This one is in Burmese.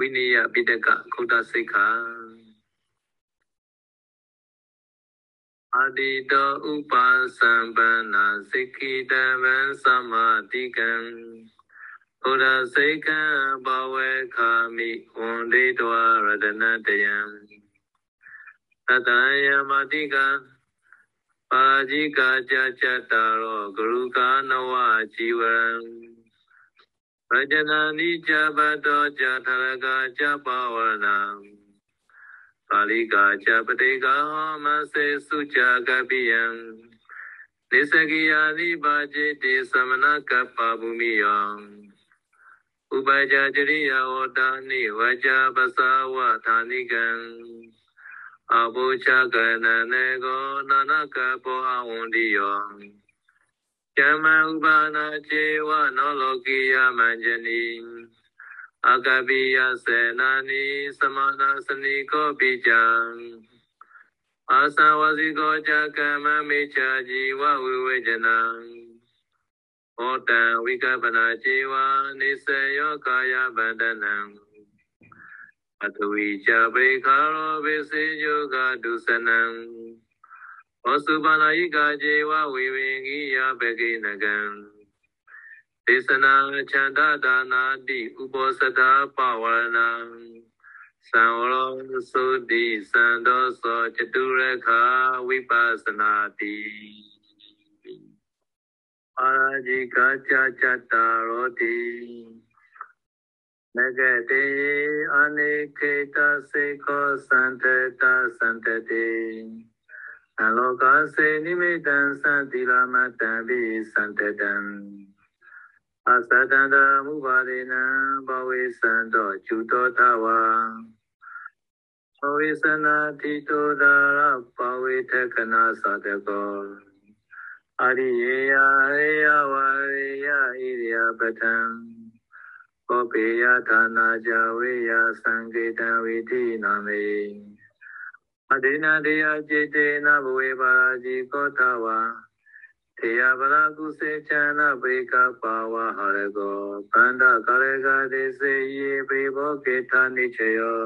ဝိနည်းပိတကခုတ်တစိတ်ခာအာတိတောဥပါသံပန္နာစိက္ခိတဗံသမာတိကံဘုရားစိတ်ကံဘဝေခာမိဝန္ဒေတဝရတနတယံတတယမတိကပါဠိကာကြကြတာရောဂရုကာနဝជីဝံ ဗจနာနိจဘတောจထရကာจပါဝနာပါဠိကာจပတိကာမစေစုจကပိယံနိစကိယာနိပါจิတိသမဏကပ္ပဗုမိယောဥပကြจရိယဝတ္တနိဝจပသဝဌာနိကံအဘုချကနနေကောနာနကပောအဝန္တိယော ယမဥပါနာခြေဝနောလောကိယမဉ္ဇနီအကပိယစေနာနိသမနာစနိကောပိကြံအာသဝစီကောကြကမမေချာជីဝဝိဝေจနံဟောတံဝိကပနာခြေဝနိစယောကာယဗန္ဒနံအတဝိချပိခါရောပိစေယောဂဒုစနံဩ စုပါဏာယိကာခြေဝဝိဝေငိယပကိနကံဒေသနာချန္တဒါနာတိဥပောစတာပဝရဏံသံဝရောသုတိသံသောသောចตุရခာဝိပဿနာတိပါရာဇိကာကြကြတာရောတိနဂတေအနိခေတစေခောသန္တတသန္တတေ အလောကစေနိမိတံသတိလာမတံပိသန္တတံအသတန္တမုပါဒေနံဘဝေသံတောကျူတောထဝါဘဝေသနာတိတောဒါရဘဝေတက္ကနာသတကောအရိယေယရေယဝရေယဣရိယပတံကောပေယဌာနာကြဝေယသံကေတံဝိတိနာမေ အဒိနာတေယจิตေနဘဝေပါရာဇီကောတဝါတေယဗလာကုစေချာနာဘေကပါဝဟရကောပန္ဒကာရကဒေစေယေဘေဘောကေထာနိချယော